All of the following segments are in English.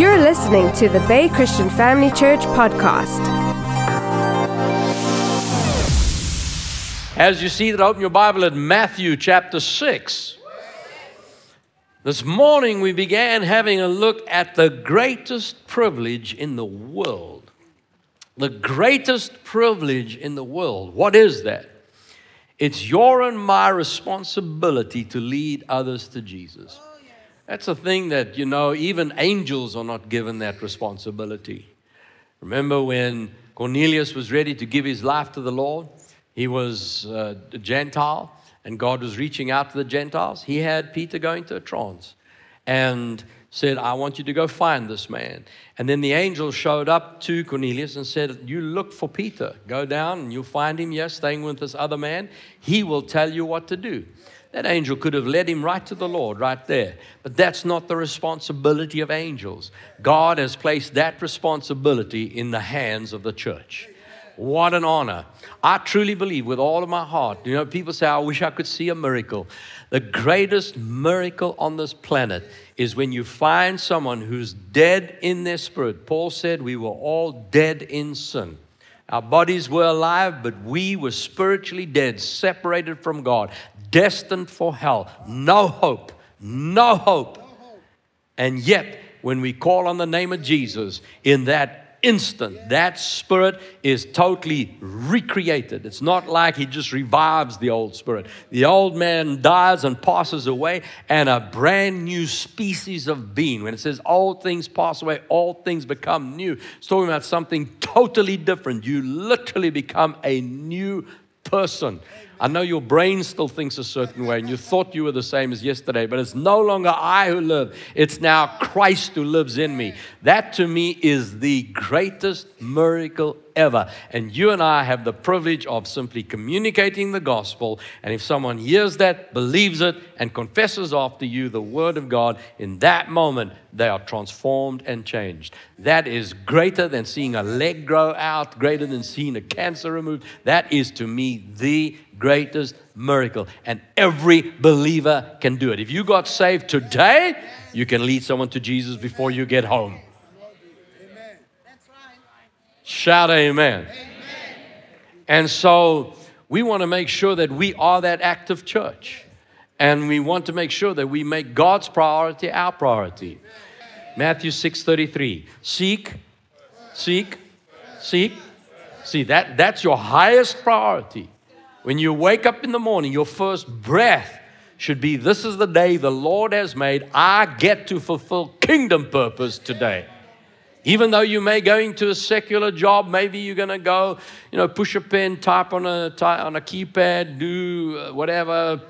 You're listening to the Bay Christian Family Church podcast. As you see that, open your Bible at Matthew chapter 6. This morning we began having a look at the greatest privilege in the world. The greatest privilege in the world. What is that? It's your and my responsibility to lead others to Jesus. That's a thing that, you know, even angels are not given that responsibility. Remember when Cornelius was ready to give his life to the Lord? He was uh, a Gentile, and God was reaching out to the Gentiles. He had Peter going to a trance and said, I want you to go find this man. And then the angel showed up to Cornelius and said, You look for Peter. Go down and you'll find him, yes, staying with this other man. He will tell you what to do. That angel could have led him right to the Lord right there. But that's not the responsibility of angels. God has placed that responsibility in the hands of the church. What an honor. I truly believe with all of my heart. You know, people say, I wish I could see a miracle. The greatest miracle on this planet is when you find someone who's dead in their spirit. Paul said, We were all dead in sin. Our bodies were alive, but we were spiritually dead, separated from God, destined for hell. No hope, no hope. And yet, when we call on the name of Jesus, in that instant, that spirit is totally recreated. It's not like he just revives the old spirit. The old man dies and passes away, and a brand new species of being. When it says all things pass away, all things become new, it's talking about something totally different. You literally become a new person. I know your brain still thinks a certain way, and you thought you were the same as yesterday, but it's no longer I who live. It's now Christ who lives in me. That to me is the greatest miracle ever. And you and I have the privilege of simply communicating the gospel. And if someone hears that, believes it, and confesses after you the word of God, in that moment, they are transformed and changed. That is greater than seeing a leg grow out, greater than seeing a cancer removed. That is to me the greatest miracle. And every believer can do it. If you got saved today, you can lead someone to Jesus before you get home. Shout amen. amen. And so we want to make sure that we are that active church. And we want to make sure that we make God's priority our priority. Matthew 6:33. Seek, seek, seek. See, that, that's your highest priority. When you wake up in the morning, your first breath should be this is the day the Lord has made. I get to fulfill kingdom purpose today. Even though you may go into a secular job, maybe you're going to go, you know, push a pen, type on a on a keypad, do uh, whatever,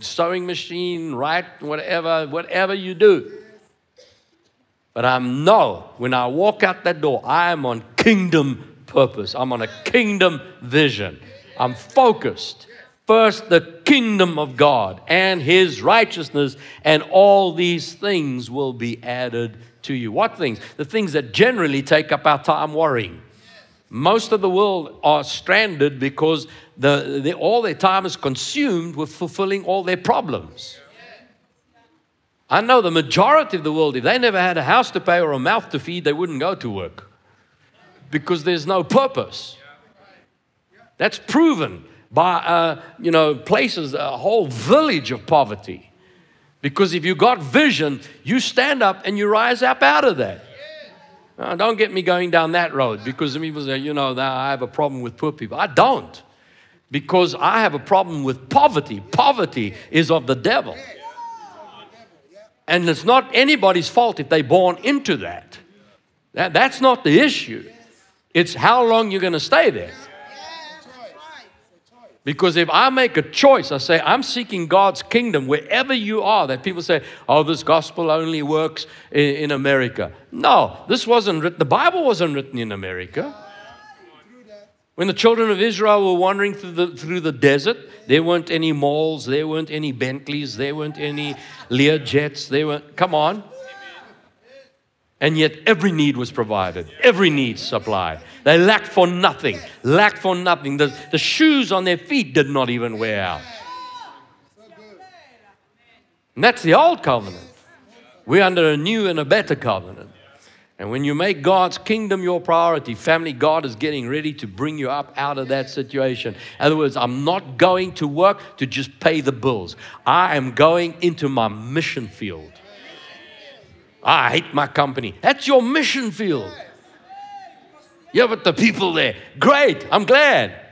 sewing machine, write whatever, whatever you do. But I know when I walk out that door, I am on kingdom purpose. I'm on a kingdom vision. I'm focused. First, the kingdom of God and his righteousness, and all these things will be added to you. What things? The things that generally take up our time worrying. Most of the world are stranded because the, the, all their time is consumed with fulfilling all their problems. I know the majority of the world, if they never had a house to pay or a mouth to feed, they wouldn't go to work because there's no purpose. That's proven by, uh, you know, places, a whole village of poverty. Because if you got vision, you stand up and you rise up out of that. Now, don't get me going down that road because people say, you know, I have a problem with poor people. I don't. Because I have a problem with poverty. Poverty is of the devil. And it's not anybody's fault if they're born into that. that that's not the issue. It's how long you're going to stay there. Because if I make a choice, I say, I'm seeking God's kingdom wherever you are, that people say, oh, this gospel only works in, in America. No, this wasn't written, the Bible wasn't written in America. When the children of Israel were wandering through the, through the desert, there weren't any malls, there weren't any Bentleys, there weren't any Learjets, there weren't, come on. And yet every need was provided, every need supplied. They lacked for nothing, lacked for nothing. The, the shoes on their feet did not even wear out. And that's the old covenant. We're under a new and a better covenant. And when you make God's kingdom your priority, family, God is getting ready to bring you up out of that situation. In other words, I'm not going to work to just pay the bills. I am going into my mission field. I hate my company. That's your mission field. Yeah, but the people there, great, I'm glad.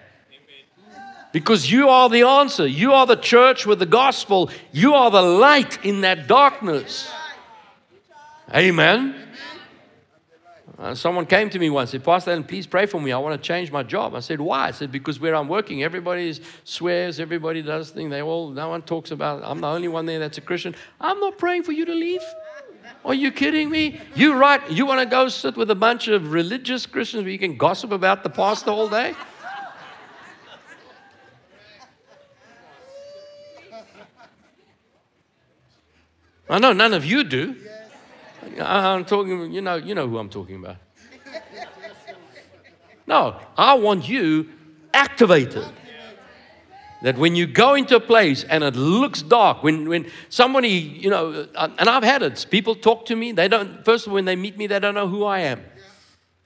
Because you are the answer. You are the church with the gospel. You are the light in that darkness. Amen. Uh, someone came to me once, said, Pastor Allan, please pray for me. I want to change my job. I said, Why? I said, Because where I'm working, everybody swears, everybody does things. They all, no one talks about, I'm the only one there that's a Christian. I'm not praying for you to leave. Are you kidding me? You right, you want to go sit with a bunch of religious Christians where you can gossip about the pastor all day? I know none of you do. I'm talking, you know, you know who I'm talking about. No, I want you activated. That when you go into a place and it looks dark, when, when somebody, you know, uh, and I've had it, people talk to me, they don't, first of all, when they meet me, they don't know who I am.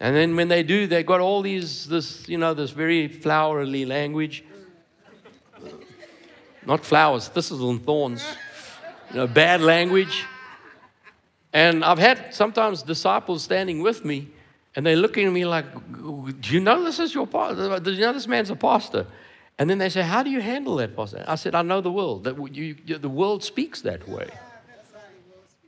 And then when they do, they've got all these, this, you know, this very flowery language. Not flowers, thistles and thorns. You know, bad language. And I've had sometimes disciples standing with me, and they're looking at me like, Do you know this is your pastor? Do you know this man's a pastor? And then they say, How do you handle that, pastor? I said, I know the world. That you, you, the world speaks that way.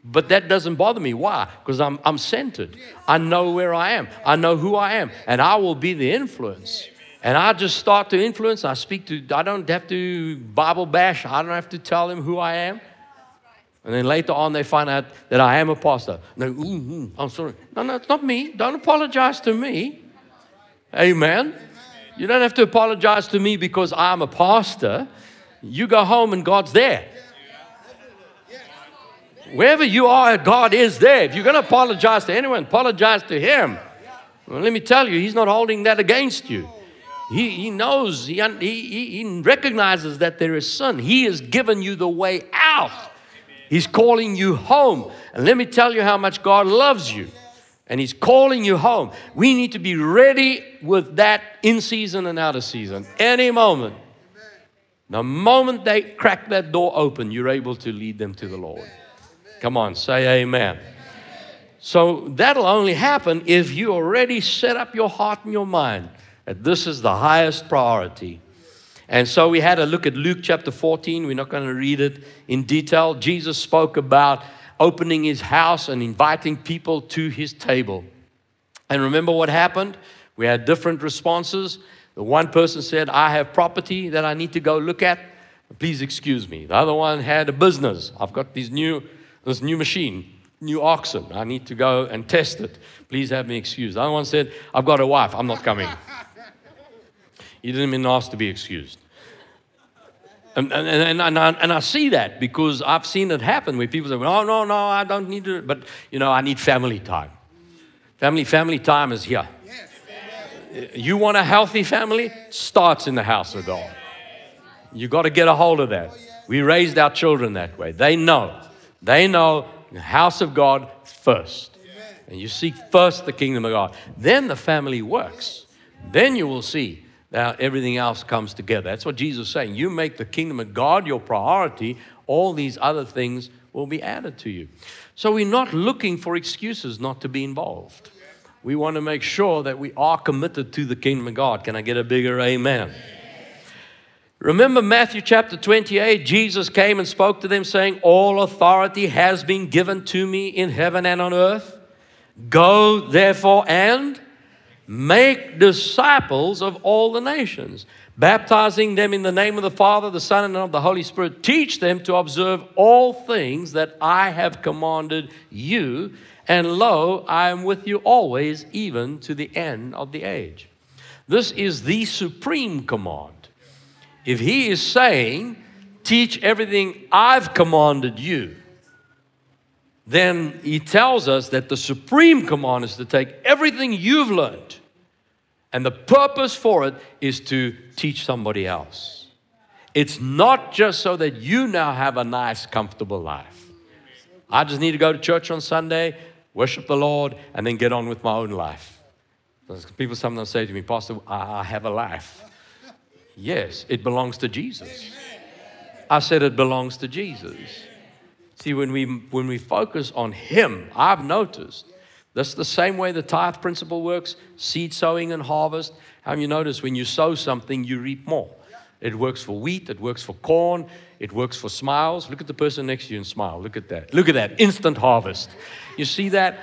But that doesn't bother me. Why? Because I'm, I'm centered. I know where I am. I know who I am. And I will be the influence. And I just start to influence. I speak to, I don't have to Bible bash. I don't have to tell them who I am. And then later on, they find out that I am a pastor. No, I'm sorry. No, no, it's not me. Don't apologize to me. Amen. You don't have to apologize to me because I'm a pastor. You go home and God's there. Wherever you are, God is there. If you're going to apologize to anyone, apologize to Him. Well, let me tell you, He's not holding that against you. He, he knows, he, he, he recognizes that there is sin. He has given you the way out. He's calling you home. And let me tell you how much God loves you. And He's calling you home. We need to be ready with that in season and out of season. Any moment. The moment they crack that door open, you're able to lead them to the Lord. Come on, say amen. So that'll only happen if you already set up your heart and your mind that this is the highest priority. And so we had a look at Luke chapter 14. We're not going to read it in detail. Jesus spoke about opening his house and inviting people to his table. And remember what happened? We had different responses. The one person said, I have property that I need to go look at. Please excuse me. The other one had a business. I've got these new, this new machine, new oxen. I need to go and test it. Please have me excused. The other one said, I've got a wife. I'm not coming. He didn't even ask to be excused. And, and, and, and, I, and I see that because I've seen it happen where people say, oh, no, no, I don't need to, but, you know, I need family time. Family, family time is here. You want a healthy family? Starts in the house of God. You got to get a hold of that. Oh, we raised our children that way. They know. They know the house of God first. And you seek first the kingdom of God. Then the family works. Then you will see now everything else comes together. That's what Jesus is saying. You make the kingdom of God your priority, all these other things will be added to you. So we're not looking for excuses not to be involved. We want to make sure that we are committed to the kingdom of God. Can I get a bigger amen? Remember Matthew chapter 28, Jesus came and spoke to them, saying, All authority has been given to me in heaven and on earth. Go therefore and Make disciples of all the nations, baptizing them in the name of the Father, the Son, and of the Holy Spirit. Teach them to observe all things that I have commanded you. And lo, I am with you always, even to the end of the age. This is the supreme command. If he is saying, Teach everything I've commanded you, then he tells us that the supreme command is to take everything you've learned, and the purpose for it is to teach somebody else. It's not just so that you now have a nice, comfortable life. I just need to go to church on Sunday. worship the Lord, and then get on with my own life. People sometimes say to me, Pastor, I have a life. Yes, it belongs to Jesus. I said it belongs to Jesus. See, when we, when we focus on Him, I've noticed that's the same way the tithe principle works seed sowing and harvest. Have you noticed when you sow something, you reap more? It works for wheat, it works for corn, it works for smiles. Look at the person next to you and smile. Look at that. Look at that. Instant harvest. You see that?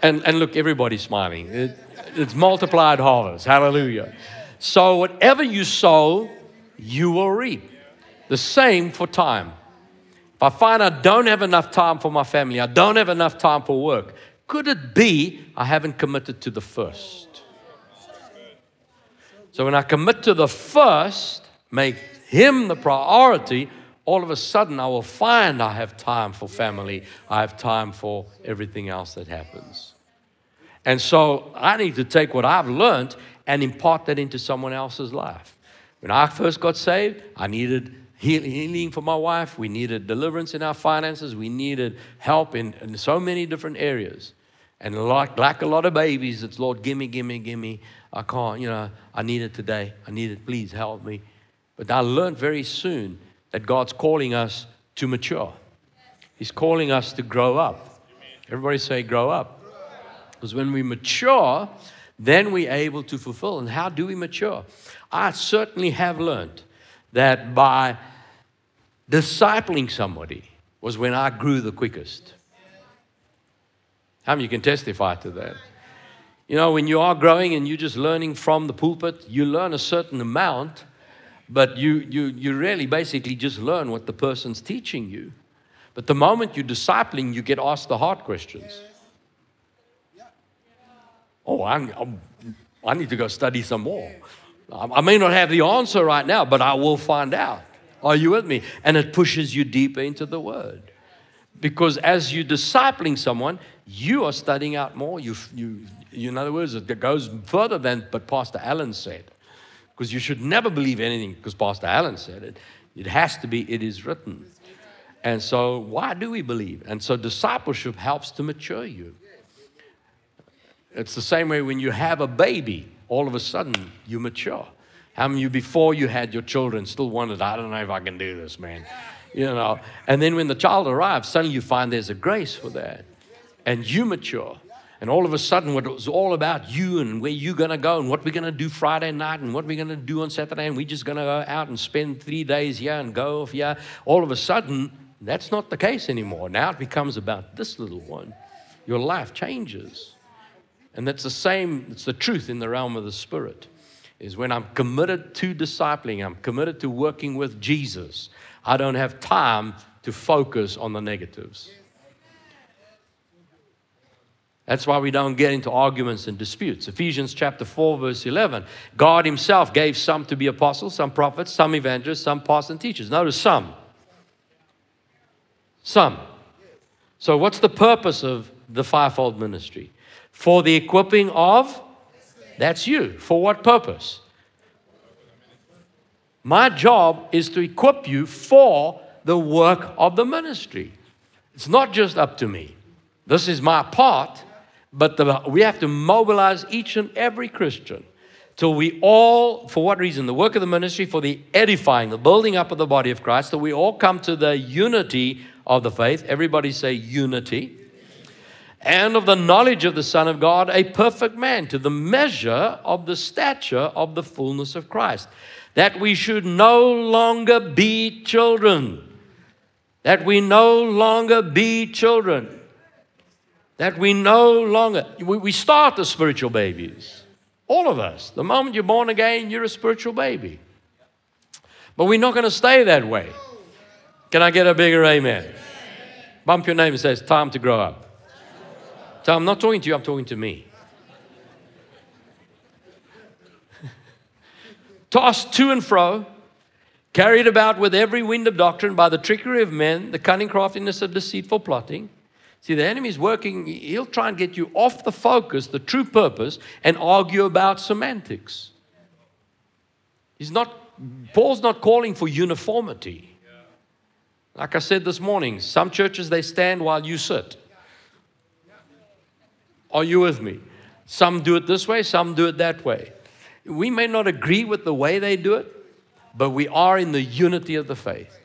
And, and look, everybody's smiling. It, it's multiplied harvest. Hallelujah. So, whatever you sow, you will reap. The same for time. I find I don't have enough time for my family, I don't have enough time for work, could it be I haven't committed to the first? So, when I commit to the first, make Him the priority, all of a sudden I will find I have time for family, I have time for everything else that happens. And so I need to take what I've learned and impart that into someone else's life. When I first got saved, I needed healing for my wife, we needed deliverance in our finances, we needed help in, in so many different areas. And like, like a lot of babies, it's Lord, give me, give me, give me. I can't, you know, I need it today. I need it, please help me. But I learned very soon that God's calling us to mature. He's calling us to grow up. Everybody say, grow up. Because when we mature, then we're able to fulfill. And how do we mature? I certainly have learned that by discipling somebody was when I grew the quickest. How many you can testify to that? You know, when you are growing and you're just learning from the pulpit, you learn a certain amount, but you, you, you really basically just learn what the person's teaching you. But the moment you're discipling, you get asked the hard questions. Oh, I'm, I'm, i need to go study some more. I may not have the answer right now, but I will find out. Are you with me? And it pushes you deeper into the Word. Because as you're discipling someone, you are studying out more. You, you, you, in other words, it goes further than but Pastor Allan said. Because you should never believe anything because Pastor Allan said it. It has to be, it is written. And so, why do we believe? And so, discipleship helps to mature you. It's the same way when you have a baby, all of a sudden you mature. How many of you, before you had your children, still wondered, I don't know if I can do this, man? You know, and then when the child arrives, suddenly you find there's a grace for that. And you mature. And all of a sudden, what it was all about you and where you're going to go and what we're going to do Friday night and what we're going to do on Saturday, and we're just going to go out and spend three days here and go here. All of a sudden, that's not the case anymore. Now it becomes about this little one. Your life changes. And that's the same, it's the truth in the realm of the Spirit. Is when I'm committed to discipling, I'm committed to working with Jesus, I don't have time to focus on the negatives. That's why we don't get into arguments and disputes. Ephesians chapter 4, verse 11. God Himself gave some to be apostles, some prophets, some evangelists, some pastors and teachers. Notice some. Some. So, what's the purpose of the fivefold ministry? For the equipping of, that's you. For what purpose? My job is to equip you for the work of the ministry. It's not just up to me. This is my part, but the, we have to mobilize each and every Christian till we all, for what reason? The work of the ministry, for the edifying, the building up of the body of Christ, till we all come to the unity of the faith. Everybody say unity and of the knowledge of the Son of God, a perfect man, to the measure of the stature of the fullness of Christ. That we should no longer be children. That we no longer be children. That we no longer, we start as spiritual babies. All of us. The moment you're born again, you're a spiritual baby. But we're not going to stay that way. Can I get a bigger amen? Bump your name and say, It's time to grow up. So I'm not talking to you, I'm talking to me. Tossed to and fro, carried about with every wind of doctrine by the trickery of men, the cunning craftiness of deceitful plotting. See, the enemy's working, he'll try and get you off the focus, the true purpose, and argue about semantics. He's not, Paul's not calling for uniformity. Like I said this morning, some churches they stand while you sit. Are you with me? Some do it this way, some do it that way. We may not agree with the way they do it, but we are in the unity of the faith.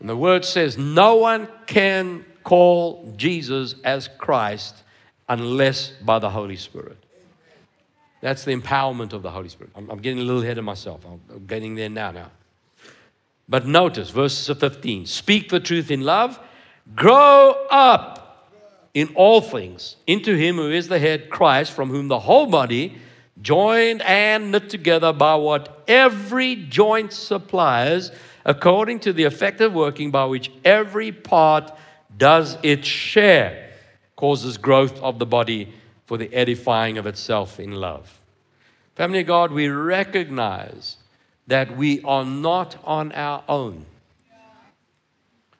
And the word says, no one can call Jesus as Christ unless by the Holy Spirit. That's the empowerment of the Holy Spirit. I'm, I'm getting a little ahead of myself. I'm, I'm getting there now. Now, but notice verses 15: Speak the truth in love, grow up in all things into Him who is the head, Christ, from whom the whole body, joined and knit together by what every joint supplies, according to the effective working by which every part does its share, causes growth of the body for the edifying of itself in love. Family God, we recognize that we are not on our own.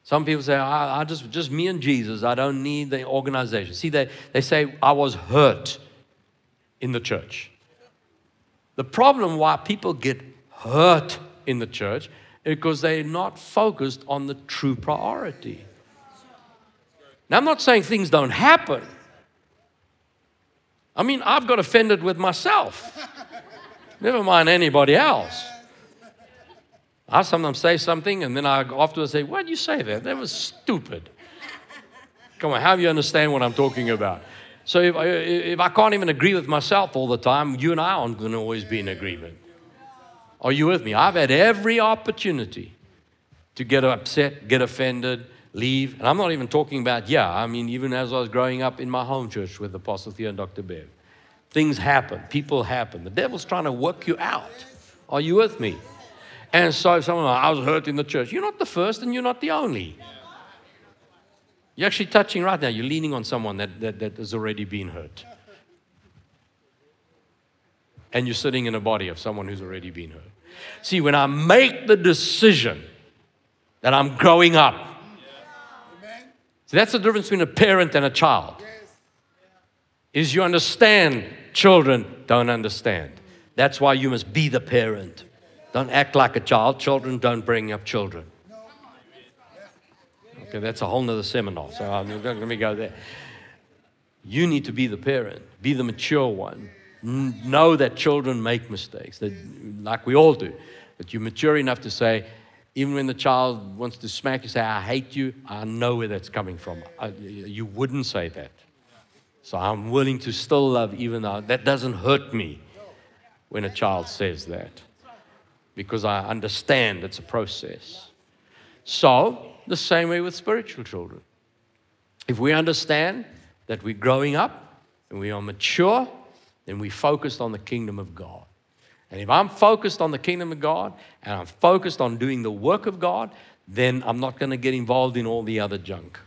Some people say, I, I, just, just me and Jesus, I don't need the organization. See, they, they say, I was hurt in the church. The problem why people get hurt in the church is because they're not focused on the true priority. Now, I'm not saying things don't happen. I mean, I've got offended with myself, never mind anybody else. I sometimes say something and then I afterwards say, Why did you say that? That was stupid. Come on, how do you understand what I'm talking about? So if I, if I can't even agree with myself all the time, you and I aren't going to always be in agreement. Are you with me? I've had every opportunity to get upset, get offended, leave. And I'm not even talking about, yeah, I mean, even as I was growing up in my home church with Apostle Theo and Dr. Bev, things happen, people happen. The devil's trying to work you out. Are you with me? And so someone, I was hurt in the church. You're not the first and you're not the only. You're actually touching right now. You're leaning on someone that, that, that has already been hurt. And you're sitting in a body of someone who's already been hurt. See, when I make the decision that I'm growing up, so that's the difference between a parent and a child. Is you understand, children don't understand. That's why you must be the parent. Don't act like a child. Children don't bring up children. Okay, that's a whole nother seminar. So um, let me go there. You need to be the parent, be the mature one. Know that children make mistakes, that, like we all do. But you're mature enough to say, even when the child wants to smack you, say, I hate you, I know where that's coming from. I, you wouldn't say that. So I'm willing to still love, even though that doesn't hurt me when a child says that, because I understand it's a process. So, the same way with spiritual children. If we understand that we're growing up and we are mature, then we're focused on the kingdom of God. And if I'm focused on the kingdom of God and I'm focused on doing the work of God, then I'm not going to get involved in all the other junk.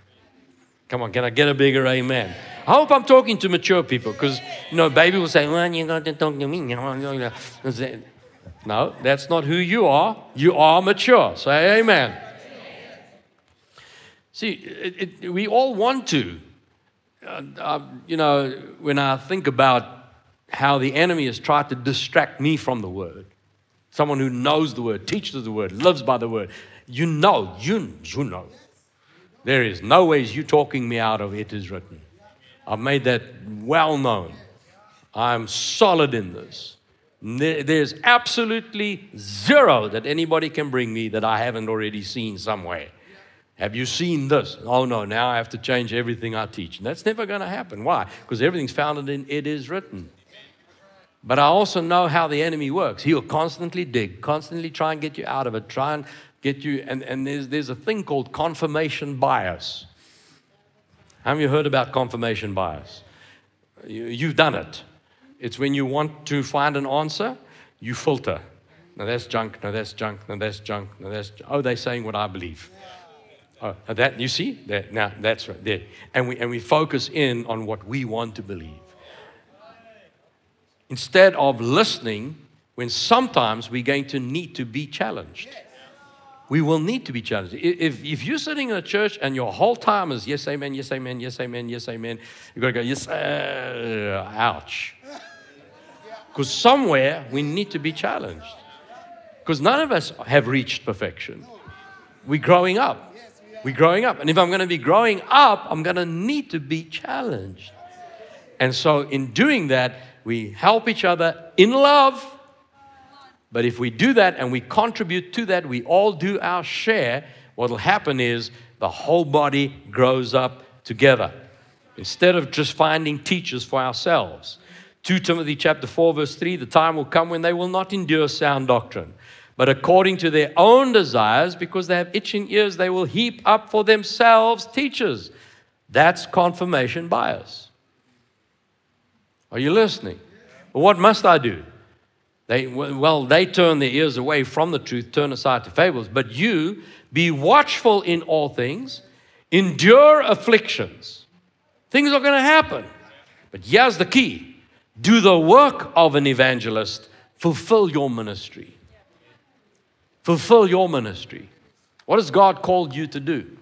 Come on, can I get a bigger amen? I hope I'm talking to mature people because, you know, baby will say, well, you're going to talk to me. No, that's not who you are. You are mature. Say amen. See, it, it, we all want to. Uh, uh, you know, when I think about how the enemy has tried to distract me from the word. Someone who knows the word, teaches the word, lives by the word. You know, you, you know. There is no ways you talking me out of it is written. I've made that well known. I'm solid in this. There's absolutely zero that anybody can bring me that I haven't already seen somewhere. Have you seen this? Oh no, now I have to change everything I teach. And that's never going to happen. Why? Because everything's founded in it is written. But I also know how the enemy works. He'll constantly dig, constantly try and get you out of it, try and get you. And, and there's, there's a thing called confirmation bias. Have you heard about confirmation bias? You, you've done it. It's when you want to find an answer, you filter. No, that's junk. No, that's junk. No, that's junk. No, that's oh, they're saying what I believe. Oh, that you see that now that's right there, and we and we focus in on what we want to believe instead of listening when sometimes we're going to need to be challenged. We will need to be challenged. If, if you're sitting in a church and your whole time is yes, amen, yes, amen, yes, amen, yes, amen, you've got to go, yes, uh, ouch. Because somewhere we need to be challenged. Because none of us have reached perfection. We're growing up. We're growing up. And if I'm going to be growing up, I'm going to need to be challenged. And so, in doing that, we help each other in love. But if we do that and we contribute to that, we all do our share, what will happen is the whole body grows up together. Instead of just finding teachers for ourselves. 2 Timothy chapter 4 verse 3 the time will come when they will not endure sound doctrine but according to their own desires because they have itching ears they will heap up for themselves teachers that's confirmation bias are you listening what must i do they well they turn their ears away from the truth turn aside to fables but you be watchful in all things endure afflictions things are going to happen but here's the key do the work of an evangelist, fulfill your ministry. Fulfill your ministry. What has God called you to do?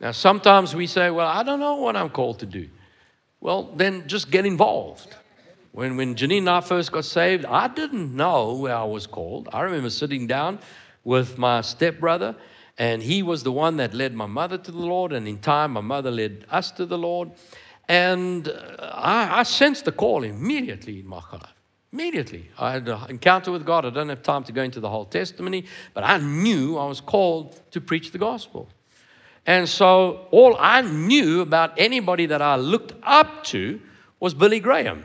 Now, sometimes we say, Well, I don't know what I'm called to do. Well, then just get involved. When, when Janine and I first got saved, I didn't know where I was called. I remember sitting down with my stepbrother, and he was the one that led my mother to the Lord, and in time, my mother led us to the Lord. And uh, I, I sensed the call immediately in my heart. Immediately. I had an encounter with God. I don't have time to go into the whole testimony, but I knew I was called to preach the gospel. And so all I knew about anybody that I looked up to was Billy Graham,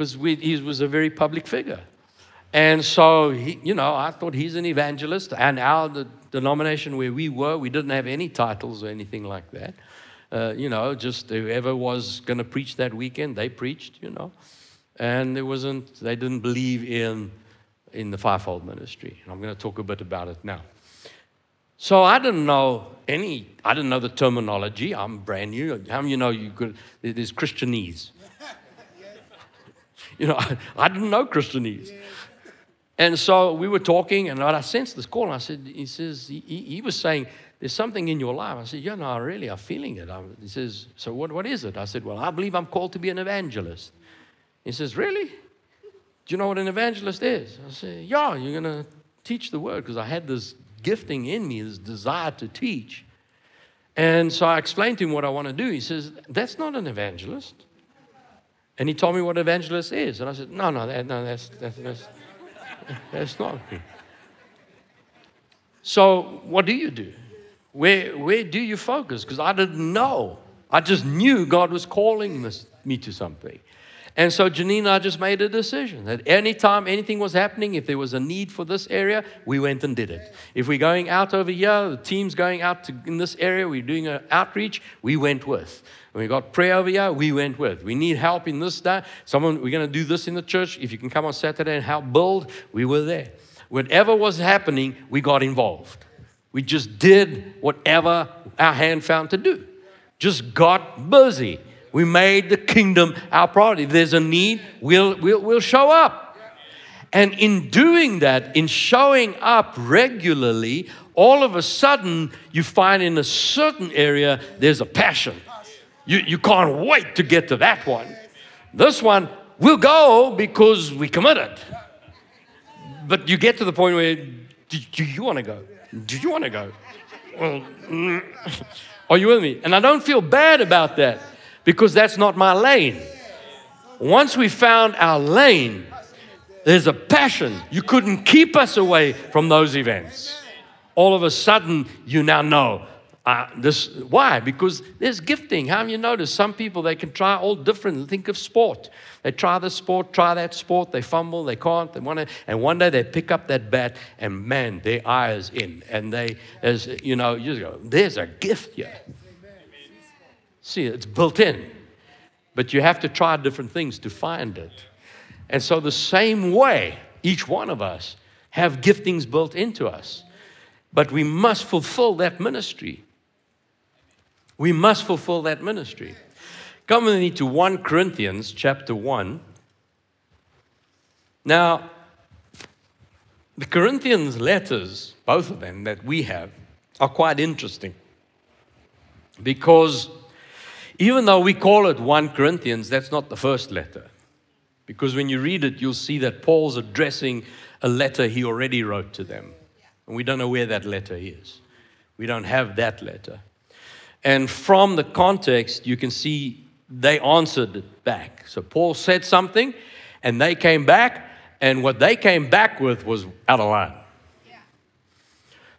because he was a very public figure. And so, he, you know, I thought he's an evangelist. And our the denomination where we were, we didn't have any titles or anything like that. Uh, you know, just whoever was going to preach that weekend, they preached, you know. And it wasn't, they didn't believe in, in the fivefold ministry. And I'm going to talk a bit about it now. So I didn't know any, I didn't know the terminology. I'm brand new. How many you know you could, there's Christianese? You know, I, I, didn't know Christianese. And so we were talking, and I sensed this call, and I said, he says, he, he was saying, there's something in your life. I said, yeah, no, I really I'm feeling it. I'm, he says, so what, what is it? I said, well, I believe I'm called to be an evangelist. He says, really? Do you know what an evangelist is? I said, yeah, you're going to teach the word because I had this gifting in me, this desire to teach. And so I explained to him what I want to do. He says, that's not an evangelist. And he told me what evangelist is. And I said, no, no, that, no that's, that's, that's, that's not me. So what do you do? Where, where do you focus? Because I didn't know. I just knew God was calling this, me to something. And so Janine and I just made a decision that anytime anything was happening, if there was a need for this area, we went and did it. If we're going out over here, the team's going out to, in this area, we're doing an outreach, we went with. We got prayer over here, we went with. We need help in this day. Someone, we're going to do this in the church. If you can come on Saturday and help build, we were there. Whatever was happening, we got involved. We just did whatever our hand found to do. Just got busy. We made the kingdom our priority. If there's a need, we'll, we'll, we'll show up. And in doing that, in showing up regularly, all of a sudden you find in a certain area there's a passion. You, you can't wait to get to that one. This one, we'll go because we committed. But you get to the point where, do, do you want to go? Do you want to go? Well, mm. are you with me? And I don't feel bad about that because that's not my lane. Once we found our lane, there's a passion. You couldn't keep us away from those events. All of a sudden, you now know uh, this. Why? Because there's gifting. How have you noticed? Some people they can try all different. Think of sport. They try this sport, try that sport, they fumble, they can't, they want to, and one day they pick up that bat and man, their eye is in. And they, as you know, you go, there's a gift here. See, it's built in. But you have to try different things to find it. And so, the same way, each one of us have giftings built into us. But we must fulfill that ministry. We must fulfill that ministry. Come with me to 1 Corinthians chapter 1. Now, the Corinthians letters, both of them that we have, are quite interesting. Because even though we call it 1 Corinthians, that's not the first letter. Because when you read it, you'll see that Paul's addressing a letter he already wrote to them. And we don't know where that letter is. We don't have that letter. And from the context, you can see they answered back. So Paul said something, and they came back, and what they came back with was out of line.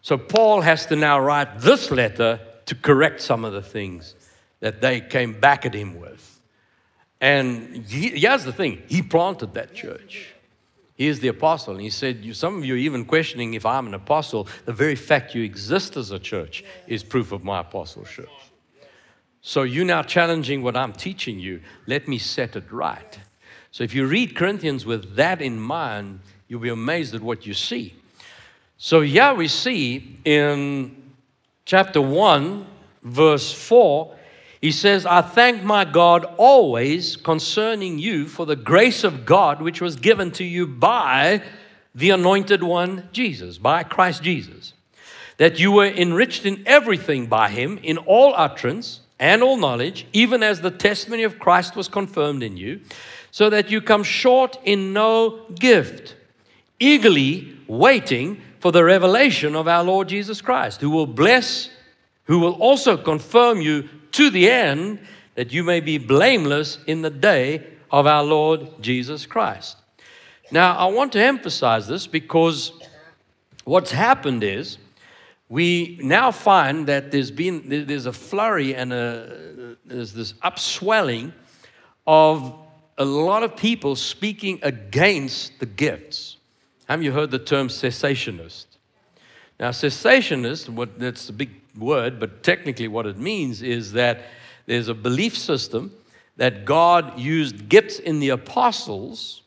So Paul has to now write this letter to correct some of the things that they came back at him with. And he, here's the thing he planted that church. He is the apostle. And he said, you, Some of you are even questioning if I'm an apostle. The very fact you exist as a church is proof of my apostleship. So you're now challenging what I'm teaching you. Let me set it right. So if you read Corinthians with that in mind, you'll be amazed at what you see. So, yeah, we see in chapter 1, verse 4, he says, I thank my God always concerning you for the grace of God which was given to you by the anointed one, Jesus, by Christ Jesus, that you were enriched in everything by him, in all utterance and all knowledge, even as the testimony of Christ was confirmed in you, so that you come short in no gift, eagerly waiting for the revelation of our Lord Jesus Christ, who will bless, who will also confirm you to the end that you may be blameless in the day of our Lord Jesus Christ. Now, I want to emphasize this because what's happened is we now find that there's been there's a flurry and a, there's this upswelling of a lot of people speaking against the gifts. Have you heard the term cessationist? Now, cessationist, what, that's a big word, but technically what it means is that there's a belief system that God used gifts in the apostles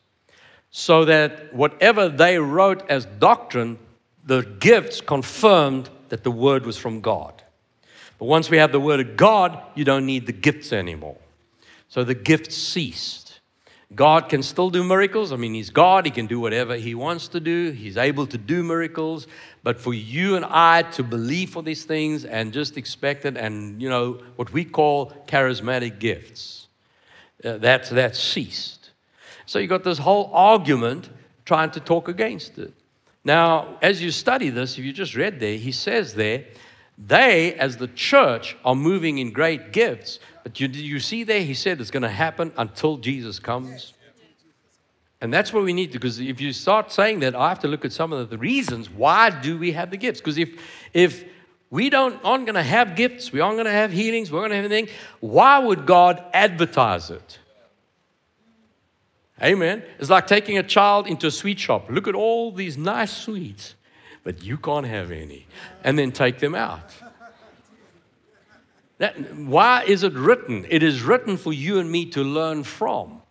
so that whatever they wrote as doctrine, the gifts confirmed that the word was from God. But once we have the word of God, you don't need the gifts anymore. So the gifts ceased. God can still do miracles. I mean, He's God. He can do whatever He wants to do. He's able to do miracles. But for you and I to believe for these things and just expect it, and, you know, what we call charismatic gifts, uh, that's, that's ceased. So you've got this whole argument trying to talk against it. Now, as you study this, if you just read there, he says there, they, as the church, are moving in great gifts, but you, you see there, he said it's going to happen until Jesus comes. And that's what we need to, because if you start saying that, I have to look at some of the reasons why do we have the gifts? Because if if we don't aren't going to have gifts, we aren't going to have healings, we're going to have anything, why would God advertise it? Amen. It's like taking a child into a sweet shop. Look at all these nice sweets, but you can't have any. And then take them out. That, why is it written? It is written for you and me to learn from.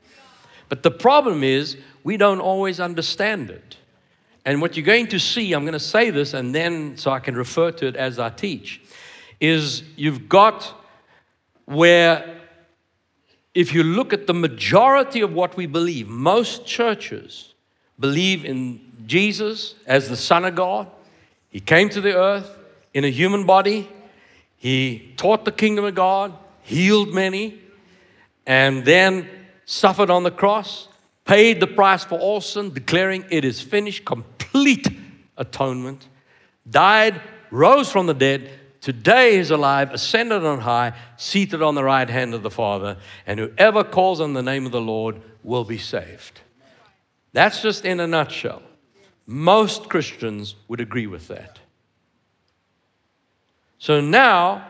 But the problem is, we don't always understand it. And what you're going to see, I'm going to say this and then so I can refer to it as I teach, is you've got where, if you look at the majority of what we believe, most churches believe in Jesus as the Son of God. He came to the earth in a human body, he taught the kingdom of God, healed many, and then suffered on the cross, paid the price for all sin, declaring it is finished, complete atonement, died, rose from the dead, today is alive, ascended on high, seated on the right hand of the Father, and whoever calls on the name of the Lord will be saved. That's just in a nutshell. Most Christians would agree with that. So now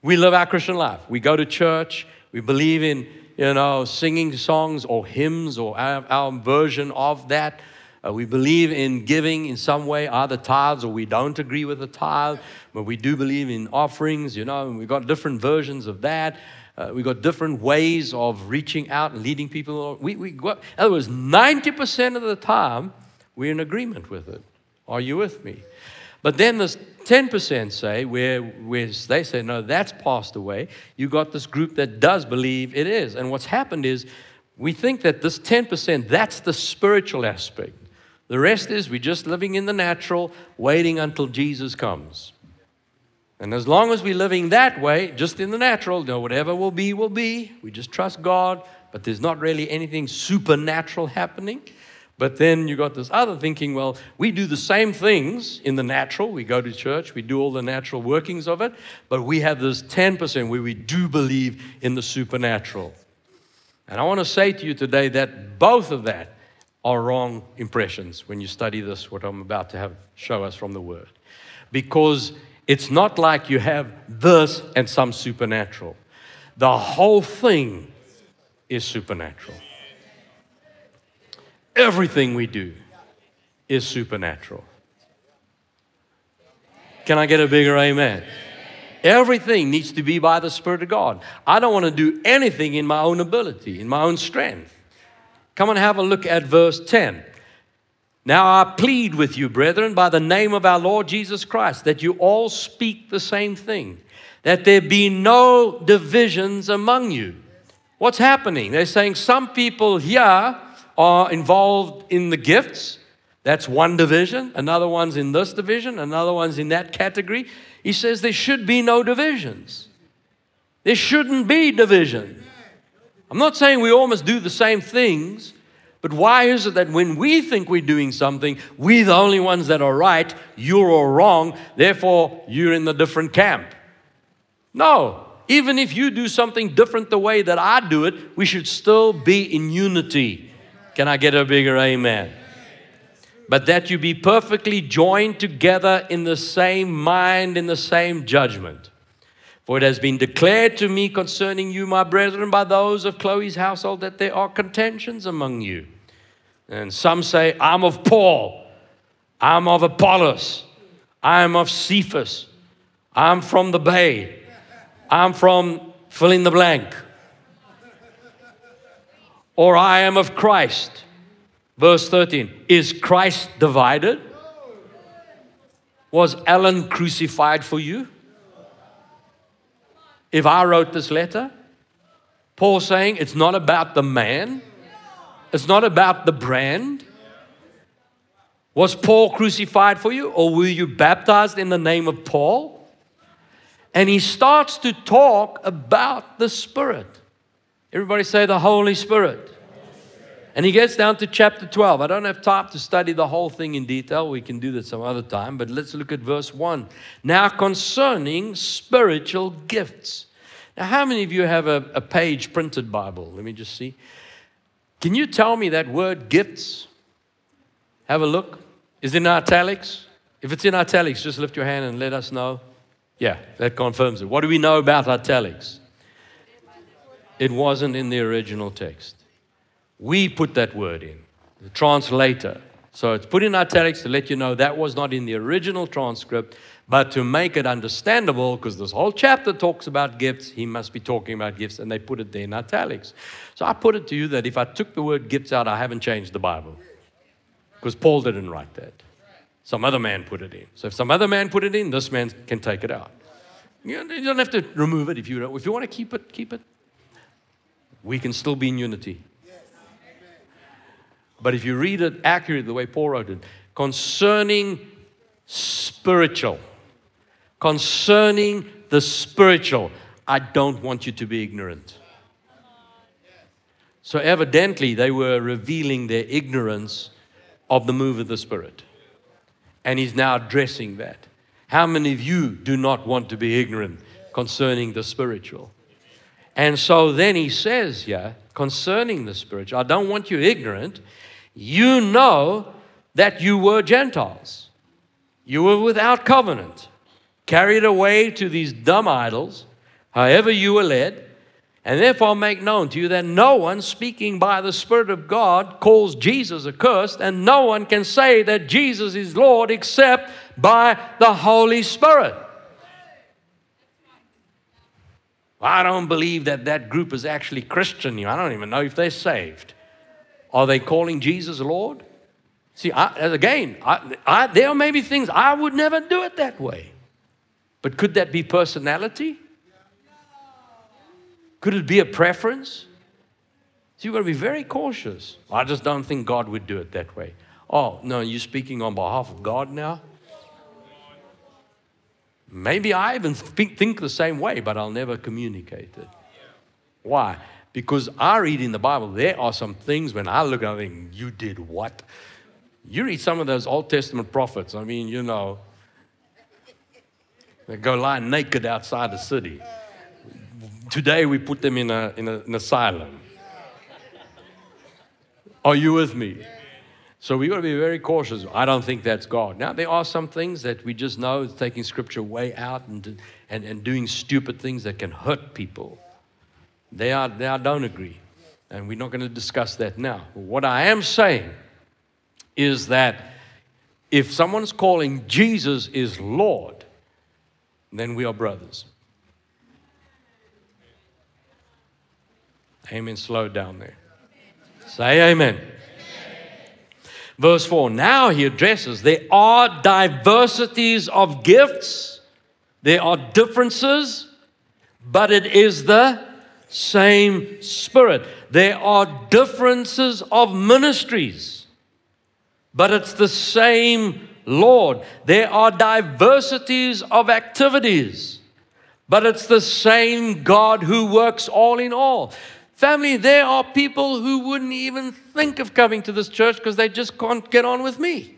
we live our Christian life. We go to church, we believe in, you know, singing songs or hymns or our, our version of that. Uh, we believe in giving in some way, either tithes or we don't agree with the tithe, but we do believe in offerings, you know, and we've got different versions of that. Uh, we've got different ways of reaching out and leading people. We, we, in other words, 90% of the time, we're in agreement with it. Are you with me? But then there's 10% say, where, where they say, no, that's passed away. You got this group that does believe it is. And what's happened is we think that this 10%, that's the spiritual aspect. The rest is we're just living in the natural, waiting until Jesus comes. And as long as we're living that way, just in the natural, you know, whatever will be, will be. We just trust God, but there's not really anything supernatural happening. But then you got this other thinking, well, we do the same things in the natural. We go to church, we do all the natural workings of it, but we have this 10% where we do believe in the supernatural. And I want to say to you today that both of that are wrong impressions when you study this, what I'm about to have show us from the Word. Because it's not like you have this and some supernatural. The whole thing is supernatural. Everything we do is supernatural. Can I get a bigger amen? Everything needs to be by the Spirit of God. I don't want to do anything in my own ability, in my own strength. Come and have a look at verse 10. Now I plead with you, brethren, by the name of our Lord Jesus Christ, that you all speak the same thing, that there be no divisions among you. What's happening? They're saying some people here are involved in the gifts. That's one division. Another one's in this division. Another one's in that category. He says there should be no divisions. There shouldn't be division. I'm not saying we all must do the same things, but why is it that when we think we're doing something, we're the only ones that are right, you're all wrong, therefore you're in the different camp? No. Even if you do something different the way that I do it, we should still be in unity. Can I get a bigger amen? But that you be perfectly joined together in the same mind, in the same judgment. For it has been declared to me concerning you, my brethren, by those of Chloe's household, that there are contentions among you. And some say, I'm of Paul, I'm of Apollos, I'm of Cephas, I'm from the bay, I'm from fill in the blank or I am of Christ. Verse 13 Is Christ divided? Was Allan crucified for you? If I wrote this letter, Paul saying it's not about the man, it's not about the brand. Was Paul crucified for you, or were you baptized in the name of Paul? And he starts to talk about the Spirit. Everybody say the Holy Spirit. And he gets down to chapter 12. I don't have time to study the whole thing in detail. We can do that some other time. But let's look at verse 1. Now, concerning spiritual gifts. Now, how many of you have a, a page printed Bible? Let me just see. Can you tell me that word gifts? Have a look. Is it in italics? If it's in italics, just lift your hand and let us know. Yeah, that confirms it. What do we know about italics? It wasn't in the original text. We put that word in, the translator. So it's put in italics to let you know that was not in the original transcript, but to make it understandable, because this whole chapter talks about gifts, he must be talking about gifts, and they put it there in italics. So I put it to you that if I took the word gifts out, I haven't changed the Bible. Because Paul didn't write that. Some other man put it in. So if some other man put it in, this man can take it out. You don't have to remove it if you don't. If you want to keep it, keep it we can still be in unity. But if you read it accurately, the way Paul wrote it, concerning spiritual, concerning the spiritual, I don't want you to be ignorant. So, evidently, they were revealing their ignorance of the move of the Spirit. And he's now addressing that. How many of you do not want to be ignorant concerning the spiritual? And so then he says, yeah, concerning the spiritual, I don't want you ignorant. You know that you were Gentiles. You were without covenant, carried away to these dumb idols, however you were led. And therefore, make known to you that no one speaking by the Spirit of God calls Jesus accursed, and no one can say that Jesus is Lord except by the Holy Spirit. I don't believe that that group is actually Christian. I don't even know if they're saved. Are they calling Jesus Lord? See, I, again, I, I, there may be things I would never do it that way. But could that be personality? Could it be a preference? So you've got to be very cautious. I just don't think God would do it that way. Oh, no, you're speaking on behalf of God now? Maybe I even think, think the same way, but I'll never communicate it. Why? Because I read in the Bible, there are some things when I look at it, I think, you did what? You read some of those Old Testament prophets, I mean, you know, they go lie naked outside the city. Today we put them in, a, in a, an asylum. Are you with me? So we got to be very cautious. I don't think that's God. Now, there are some things that we just know is taking scripture way out and, and, and doing stupid things that can hurt people. They are, they are don't agree. And we're not going to discuss that now. What I am saying is that if someone's calling Jesus is Lord, then we are brothers. Amen. Slow down there. Say amen. Verse 4 now he addresses there are diversities of gifts, there are differences, but it is the same Spirit. There are differences of ministries, but it's the same Lord. There are diversities of activities, but it's the same God who works all in all. Family, there are people who wouldn't even think of coming to this church because they just can't get on with me.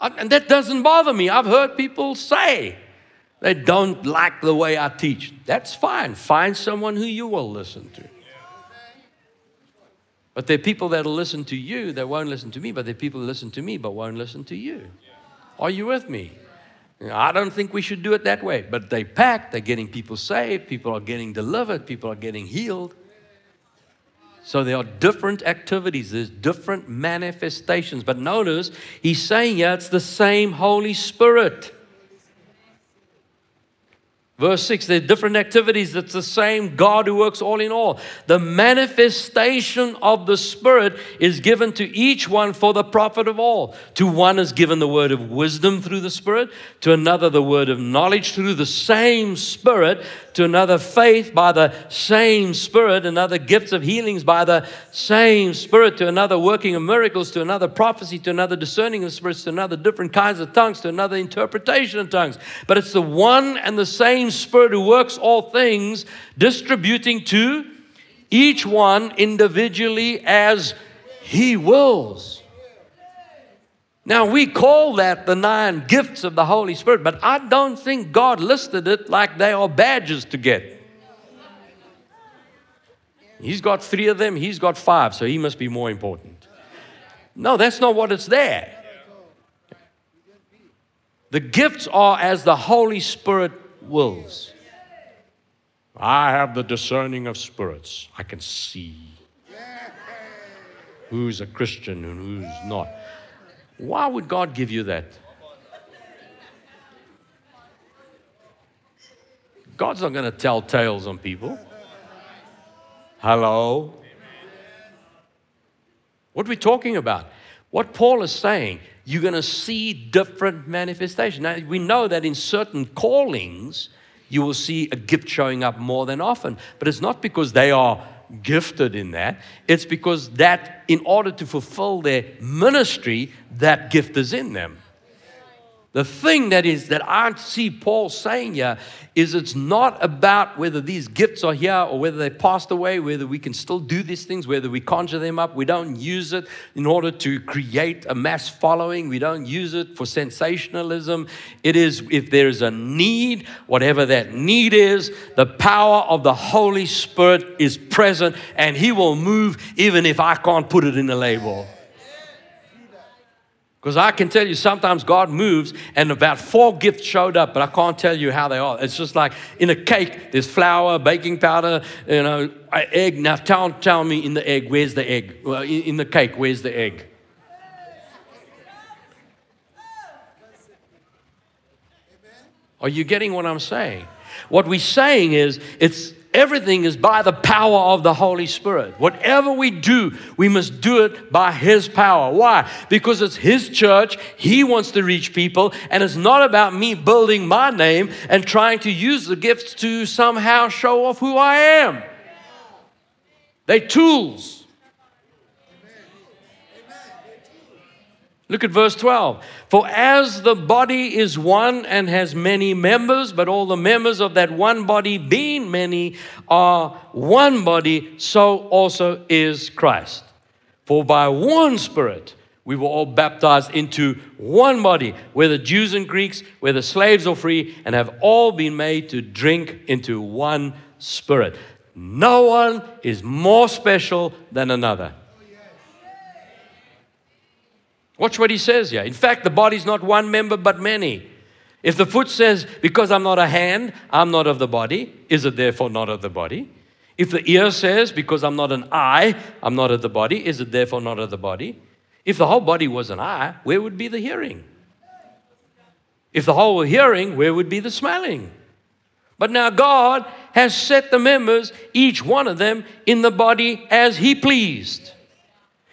And that doesn't bother me. I've heard people say they don't like the way I teach. That's fine. Find someone who you will listen to. But there are people that'll listen to you that won't listen to me, but there are people who listen to me but won't listen to you. Are you with me? I don't think we should do it that way. But they pack, they're getting people saved, people are getting delivered, people are getting healed. So there are different activities, there's different manifestations. But notice, he's saying yeah, it's the same Holy Spirit. Verse 6, there are different activities. It's the same God who works all in all. The manifestation of the Spirit is given to each one for the profit of all. To one is given the word of wisdom through the Spirit, to another, the word of knowledge through the same Spirit, to another, faith by the same Spirit, another, gifts of healings by the same Spirit, to another, working of miracles, to another, prophecy, to another, discerning of spirits, to another, different kinds of tongues, to another, interpretation of tongues. But it's the one and the same Spirit who works all things, distributing to each one individually as He wills. Now, we call that the nine gifts of the Holy Spirit, but I don't think God listed it like they are badges to get. He's got three of them, he's got five, so he must be more important. No, that's not what it's there. The gifts are as the Holy Spirit wills. I have the discerning of spirits. I can see who's a Christian and who's not. Why would God give you that? God's not going to tell tales on people. Hello? What are we talking about? What Paul is saying, you're going to see different manifestations. Now, we know that in certain callings, you will see a gift showing up more than often, but it's not because they are gifted in that. It's because that, in order to fulfill their ministry, that gift is in them. The thing that is that I see Paul saying here is it's not about whether these gifts are here or whether they passed away, whether we can still do these things, whether we conjure them up. We don't use it in order to create a mass following. We don't use it for sensationalism. It is if there is a need, whatever that need is, the power of the Holy Spirit is present and He will move even if I can't put it in a label. Because I can tell you sometimes God moves and about four gifts showed up, but I can't tell you how they are. It's just like in a cake, there's flour, baking powder, you know, egg. Now tell, tell me in the egg, where's the egg? Well, in, in the cake, where's the egg? Are you getting what I'm saying? What we're saying is it's Everything is by the power of the Holy Spirit. Whatever we do, we must do it by His power. Why? Because it's His church, He wants to reach people, and it's not about me building my name and trying to use the gifts to somehow show off who I am. They're tools. Look at verse 12. For as the body is one and has many members, but all the members of that one body, being many, are one body, so also is Christ. For by one Spirit we were all baptized into one body, whether Jews and Greeks, whether slaves or free, and have all been made to drink into one Spirit. No one is more special than another. Watch what he says here. In fact, the body's not one member but many. If the foot says, Because I'm not a hand, I'm not of the body, is it therefore not of the body? If the ear says, Because I'm not an eye, I'm not of the body, is it therefore not of the body? If the whole body was an eye, where would be the hearing? If the whole were hearing, where would be the smelling? But now God has set the members, each one of them, in the body as He pleased.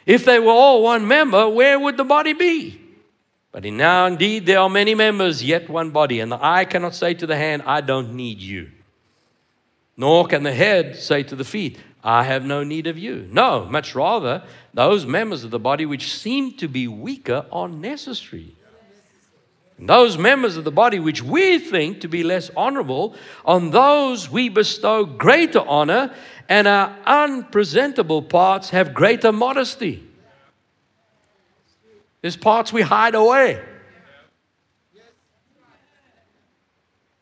If they were all one member, where would the body be? But in now indeed there are many members, yet one body. And the eye cannot say to the hand, I don't need you. Nor can the head say to the feet, I have no need of you. No, much rather, those members of the body which seem to be weaker are necessary. Those members of the body which we think to be less honorable, on those we bestow greater honor, and our unpresentable parts have greater modesty. There's parts we hide away.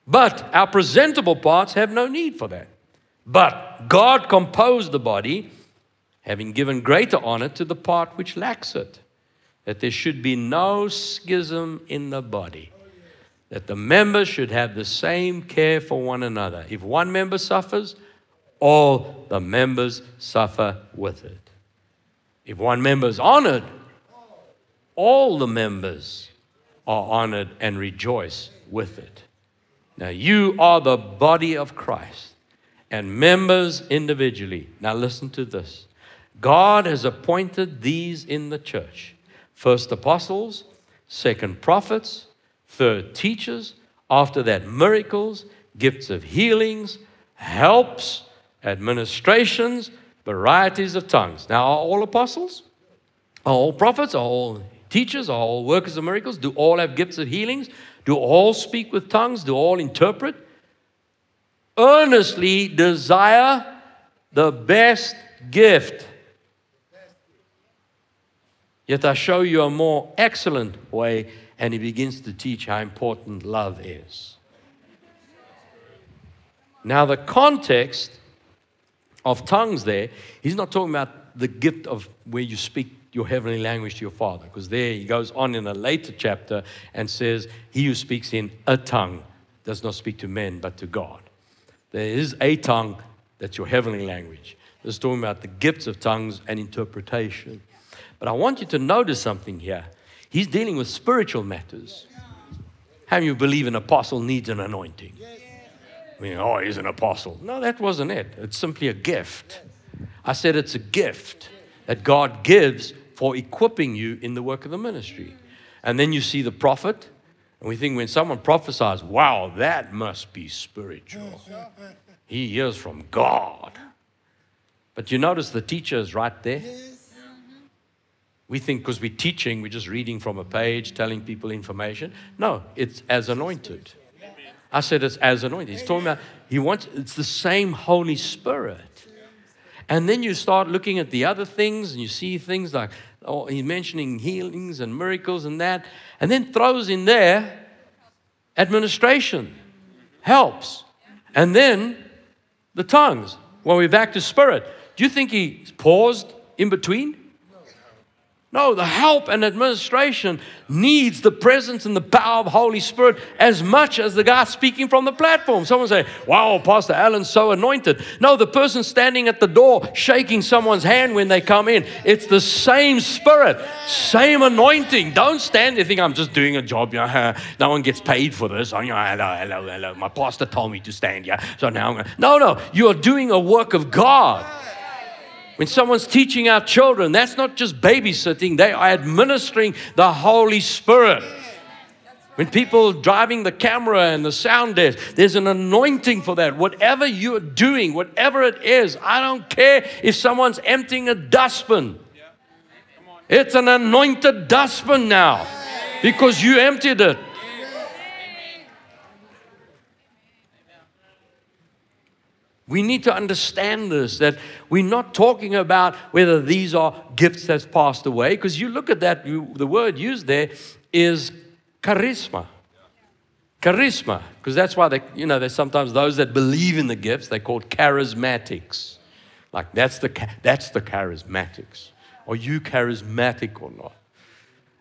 But our presentable parts have no need for that. But God composed the body, having given greater honor to the part which lacks it, that there should be no schism in the body, that the members should have the same care for one another. If one member suffers, all the members suffer with it. If one member is honored, all the members are honored and rejoice with it. Now, you are the body of Christ and members individually. Now, listen to this God has appointed these in the church first apostles, second prophets, third teachers, after that, miracles, gifts of healings, helps administrations, varieties of tongues. Now, are all apostles? Are all prophets? Are all teachers? Are all workers of miracles? Do all have gifts of healings? Do all speak with tongues? Do all interpret? Earnestly desire the best gift. Yet I show you a more excellent way, and he begins to teach how important love is. Now, the context of tongues there, he's not talking about the gift of where you speak your heavenly language to your father, because there he goes on in a later chapter and says, He who speaks in a tongue does not speak to men, but to God. There is a tongue that's your heavenly language. This is talking about the gifts of tongues and interpretation. But I want you to notice something here. He's dealing with spiritual matters. How you believe an apostle needs an anointing? I mean, oh, he's an apostle. No, that wasn't it. It's simply a gift. I said it's a gift that God gives for equipping you in the work of the ministry. And then you see the prophet, and we think when someone prophesies, wow, that must be spiritual. He hears from God. But you notice the teacher is right there. We think because we're teaching, we're just reading from a page, telling people information. No, it's as anointed. I said it's as anointed. He's talking about, he wants, it's the same Holy Spirit. And then you start looking at the other things and you see things like, oh, he's mentioning healings and miracles and that. And then throws in there administration, helps. And then the tongues. Well, we're back to spirit. Do you think he paused in between? No, the help and administration needs the presence and the power of Holy Spirit as much as the guy speaking from the platform. Someone say, Wow, Pastor Allan's so anointed. No, the person standing at the door shaking someone's hand when they come in. It's the same spirit, same anointing. Don't stand there think I'm just doing a job. No one gets paid for this. Oh, hello, hello, hello. My pastor told me to stand here. So now I'm going. No, no, you are doing a work of God. When someone's teaching our children, that's not just babysitting, they are administering the Holy Spirit. When people driving the camera and the sound desk, there's an anointing for that. Whatever you're doing, whatever it is, I don't care if someone's emptying a dustbin. It's an anointed dustbin now because you emptied it. We need to understand this that we're not talking about whether these are gifts that's passed away, because you look at that, you, the word used there is charisma. Charisma, because that's why they, you know, there's sometimes those that believe in the gifts, they're called charismatics. Like that's the that's the charismatics. Are you charismatic or not?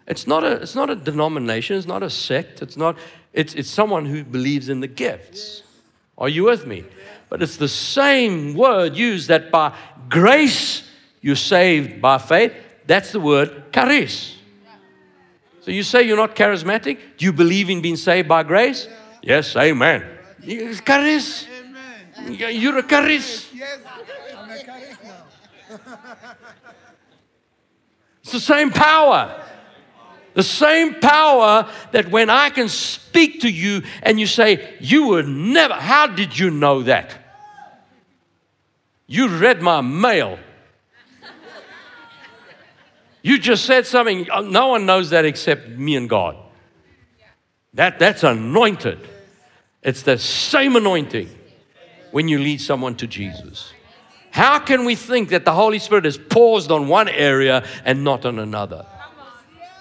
It's not a it's not a denomination, it's not a sect, it's not it's it's someone who believes in the gifts. Are you with me? But it's the same word used that by grace you're saved by faith. That's the word charis. So you say you're not charismatic? Do you believe in being saved by grace? Yes, amen. Charis. You're a charis. Yes, I'm a charis now. it's the same power. The same power that when I can speak to you and you say, You would never, how did you know that? You read my mail. You just said something, uh, no one knows that except me and God. That, that's anointed. It's the same anointing when you lead someone to Jesus. How can we think that the Holy Spirit is paused on one area and not on another?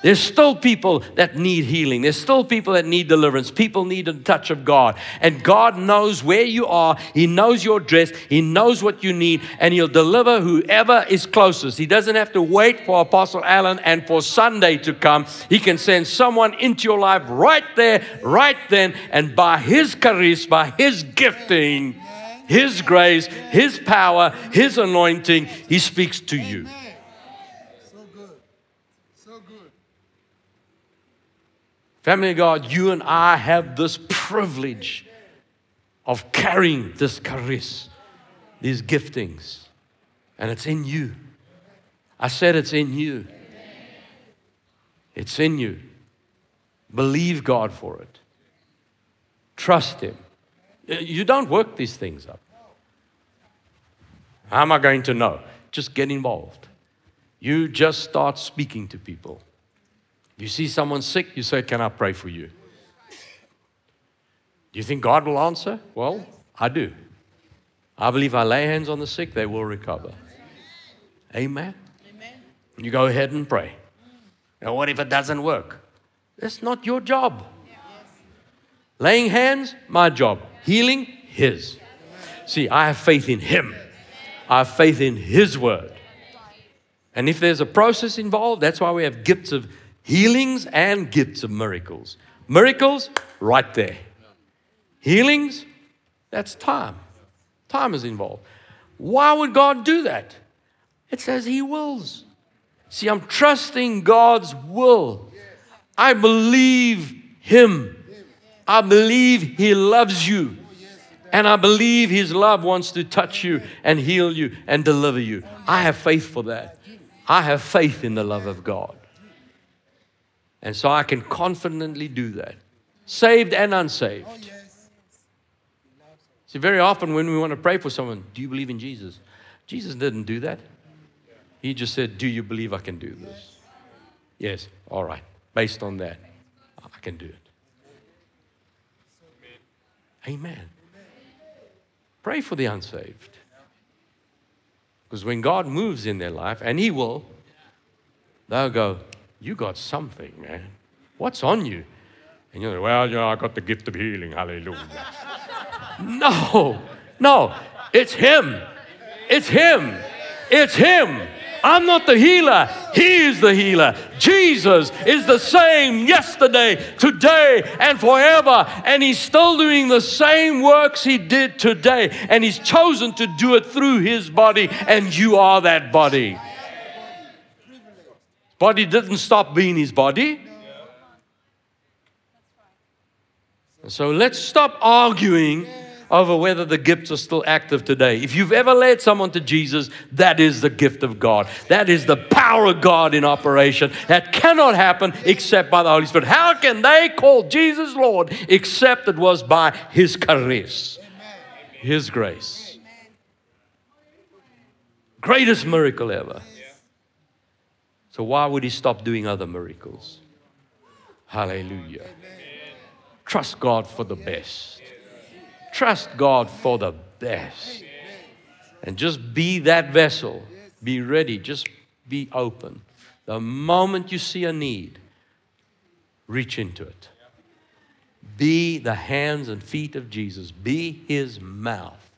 There's still people that need healing. There's still people that need deliverance. People need a touch of God. And God knows where you are. He knows your dress. He knows what you need. And He'll deliver whoever is closest. He doesn't have to wait for Apostle Allan and for Sunday to come. He can send someone into your life right there, right then. And by His charis, by His gifting, His grace, His power, His anointing, He speaks to you. Family of God, you and I have this privilege of carrying this charis, these giftings, and it's in you. I said it's in you. It's in you. Believe God for it. Trust Him. You don't work these things up. How am I going to know? Just get involved. You just start speaking to people. You see someone sick, you say, Can I pray for you? Do you think God will answer? Well, I do. I believe I lay hands on the sick, they will recover. Amen. Amen. You go ahead and pray. Now, what if it doesn't work? It's not your job. Laying hands, my job. Healing, His. See, I have faith in Him, I have faith in His word. And if there's a process involved, that's why we have gifts of healings and gifts of miracles. Miracles, right there. Healings, that's time. Time is involved. Why would God do that? It says He wills. See, I'm trusting God's will. I believe Him. I believe He loves you. And I believe His love wants to touch you and heal you and deliver you. I have faith for that. I have faith in the love of God. And so I can confidently do that, saved and unsaved. Oh, yes. See, very often when we want to pray for someone, do you believe in Jesus? Jesus didn't do that. He just said, Do you believe I can do this? Yes, all right. Based on that, I can do it. Amen. Pray for the unsaved. Because when God moves in their life, and He will, they'll go, you got something, man. What's on you? And you're like, well, you know, I got the gift of healing. Hallelujah. no, no, it's Him. It's Him. It's Him. I'm not the healer. He is the healer. Jesus is the same yesterday, today, and forever. And He's still doing the same works He did today. And He's chosen to do it through His body. And you are that body. Body didn't stop being his body. So let's stop arguing over whether the gifts are still active today. If you've ever led someone to Jesus, that is the gift of God. That is the power of God in operation. That cannot happen except by the Holy Spirit. How can they call Jesus Lord except it was by His charis, His grace? Greatest miracle ever. So why would he stop doing other miracles? Hallelujah. Trust God for the best. Trust God for the best. And just be that vessel. Be ready. Just be open. The moment you see a need, reach into it. Be the hands and feet of Jesus. Be his mouth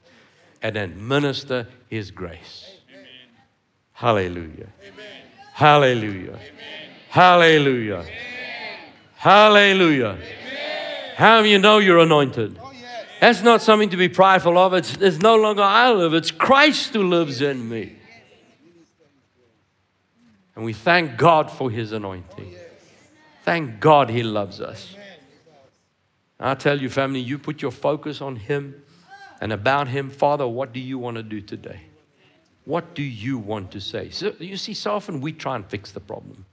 and administer his grace. Hallelujah. Hallelujah. Hallelujah. Hallelujah. How do you know you're anointed? Oh, That's not something to be prideful of. It's, it's no longer I live, it's Christ who lives in me. And we thank God for his anointing. Thank God he loves us. I tell you, family, you put your focus on him and about him. Father, what do you want to do today? What do you want to say? So, you see, so often we try and fix the problem.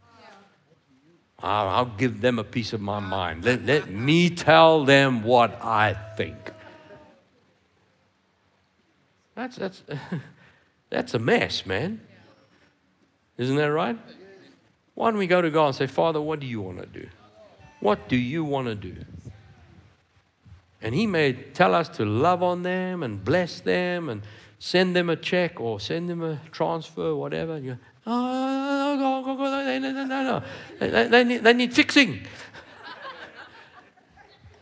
I'll, I'll give them a piece of my mind. Let, let me tell them what I think. That's, that's, that's a mess, man. Isn't that right? Why don't we go to God and say, Father, what do you want to do? What do you want to do? And He may tell us to love on them and bless them and send them a check or send them a transfer, or whatever. You oh, no, no, no, no, no. They, they, need, they need fixing.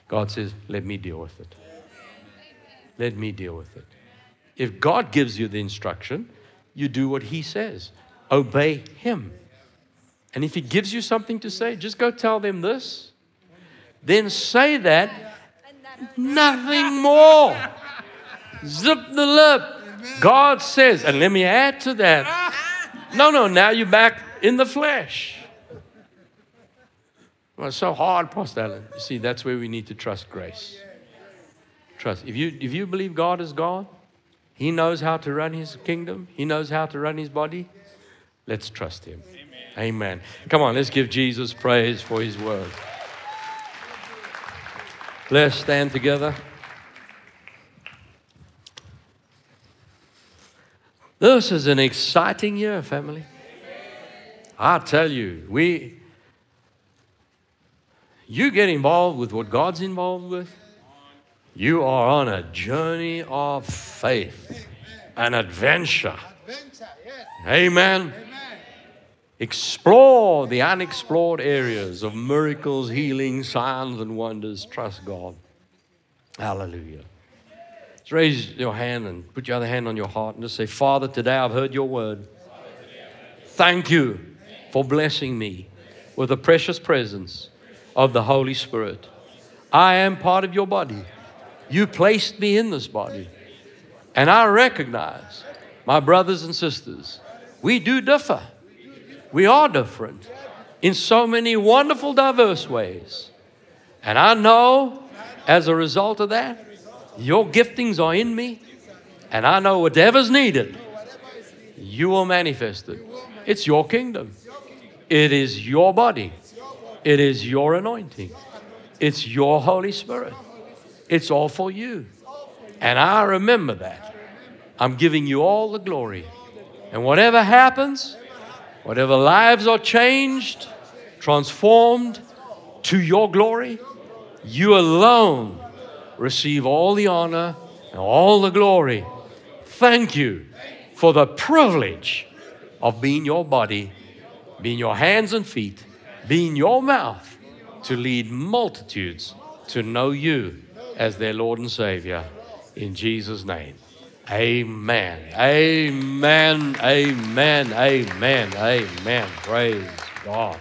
God says, let me deal with it. Let me deal with it. If God gives you the instruction, you do what He says. Obey Him. And if He gives you something to say, just go tell them this. Then say that, nothing more. Zip the lip. God says, and let me add to that. No, no, now you're back in the flesh. Well, it's so hard, Pastor Allan. You see, that's where we need to trust grace. Trust. If you, if you believe God is God, He knows how to run His kingdom, He knows how to run His body, let's trust Him. Amen. Amen. Come on, let's give Jesus praise for His word. Let's stand together. This is an exciting year, family. I tell you, we you get involved with what God's involved with, you are on a journey of faith, an adventure. Amen. Explore the unexplored areas of miracles, healing, signs, and wonders. Trust God. Hallelujah. Just raise your hand and put your other hand on your heart and just say, Father, today I've heard your word. Thank you for blessing me with the precious presence of the Holy Spirit. I am part of your body. You placed me in this body. And I recognize, my brothers and sisters, we do differ. We are different in so many wonderful, diverse ways. And I know as a result of that, your giftings are in me, and I know whatever's needed, you will manifest it. It's your kingdom, it is your body, it is your anointing, it's your Holy Spirit. It's all for you. And I remember that. I'm giving you all the glory. And whatever happens, whatever lives are changed, transformed to your glory, you alone receive all the honor and all the glory. Thank you for the privilege of being your body, being your hands and feet, being your mouth to lead multitudes to know you as their Lord and Savior. In Jesus' name. Amen. Amen. Amen. Amen. Amen. Praise God.